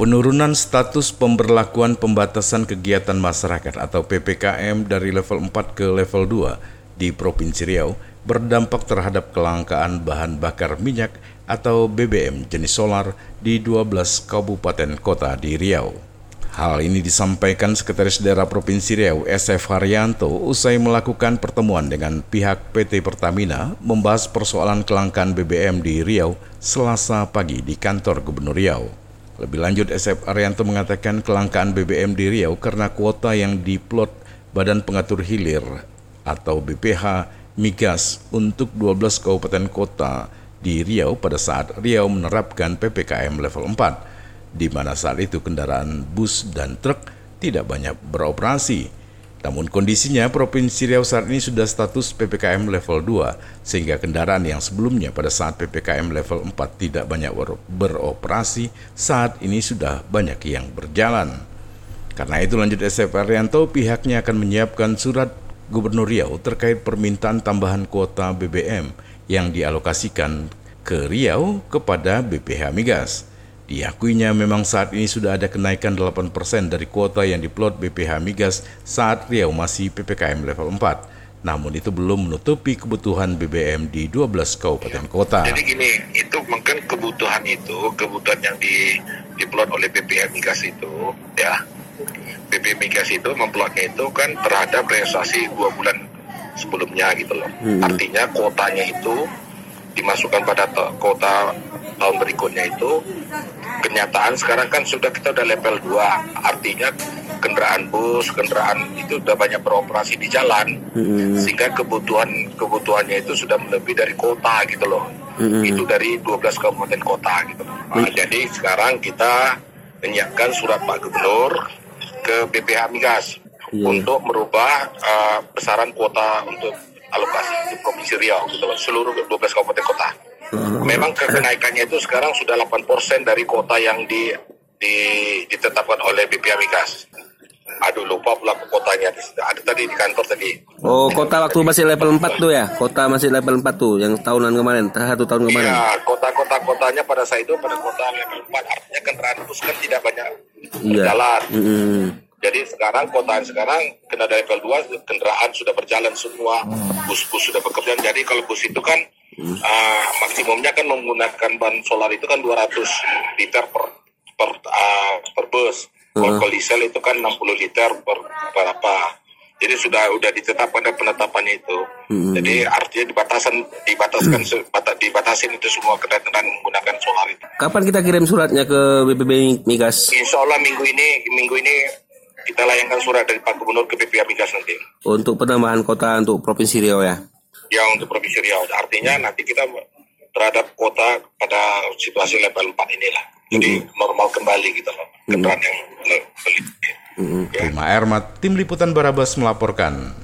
Penurunan status pemberlakuan pembatasan kegiatan masyarakat atau PPKM dari level 4 ke level 2 di Provinsi Riau berdampak terhadap kelangkaan bahan bakar minyak atau BBM jenis solar di 12 kabupaten kota di Riau. Hal ini disampaikan Sekretaris Daerah Provinsi Riau SF Haryanto usai melakukan pertemuan dengan pihak PT Pertamina membahas persoalan kelangkaan BBM di Riau selasa pagi di kantor Gubernur Riau. Lebih lanjut, SF Arianto mengatakan kelangkaan BBM di Riau karena kuota yang diplot Badan Pengatur Hilir atau BPH Migas untuk 12 kabupaten kota di Riau pada saat Riau menerapkan PPKM level 4, di mana saat itu kendaraan bus dan truk tidak banyak beroperasi. Namun kondisinya Provinsi Riau saat ini sudah status PPKM level 2 sehingga kendaraan yang sebelumnya pada saat PPKM level 4 tidak banyak beroperasi saat ini sudah banyak yang berjalan. Karena itu lanjut SF Arianto pihaknya akan menyiapkan surat Gubernur Riau terkait permintaan tambahan kuota BBM yang dialokasikan ke Riau kepada BPH Migas. Diakuinya memang saat ini sudah ada kenaikan 8% dari kuota yang diplot BPH Migas saat Riau masih PPKM level 4. Namun itu belum menutupi kebutuhan BBM di 12 kabupaten kota. Jadi gini, itu mungkin kebutuhan itu, kebutuhan yang di diplot oleh BPH Migas itu, ya, BPH Migas itu memplotnya itu kan terhadap realisasi dua bulan sebelumnya gitu loh. Hmm. Artinya kuotanya itu dimasukkan pada kota tahun berikutnya itu kenyataan sekarang kan sudah kita udah level 2 artinya kendaraan bus kendaraan itu sudah banyak beroperasi di jalan hmm. sehingga kebutuhan kebutuhannya itu sudah lebih dari kota gitu loh hmm. itu dari 12 kabupaten kota gitu loh. Nah, hmm. jadi sekarang kita menyiapkan surat Pak Gubernur ke BPH Migas yeah. untuk merubah uh, besaran kuota untuk alokasi di Provinsi Riau gitu loh, seluruh 12 kabupaten kota. Memang kenaikannya itu sekarang sudah 8% dari kota yang di, di ditetapkan oleh BPA Migas. Aduh lupa pula kotanya ada tadi di kantor tadi. Oh kota waktu masih level 4 tuh ya? Kota masih level 4 tuh yang tahunan kemarin, satu tahun kemarin. Iya, kota-kota kotanya pada saat itu pada kota level 4 artinya kendaraan bus kan tidak banyak iya. berjalan. Mm -hmm. Jadi sekarang kota sekarang kena level 2 kendaraan sudah berjalan semua, bus-bus sudah bekerja. Jadi kalau bus itu kan uh, maksimumnya kan menggunakan ban solar itu kan 200 liter per per uh, per bus. Kalau uh. diesel itu kan 60 liter per berapa. Jadi sudah sudah ditetapkan ada penetapannya itu. Hmm. Jadi artinya dibatasan dibataskan hmm. dibatasin itu semua kendaraan menggunakan solar itu. Kapan kita kirim suratnya ke BPB Migas? Insya Allah minggu ini minggu ini kita layangkan surat dari Pak Gubernur ke BPA Migas nanti. Untuk penambahan kota untuk Provinsi Riau ya? Ya untuk Provinsi Riau. Artinya nanti kita terhadap kota pada situasi level 4 inilah. Jadi mm -hmm. normal kembali gitu loh. Kendaraan mm -hmm. yang beli. Mm -hmm. ya. Ermat, Tim Liputan Barabas melaporkan.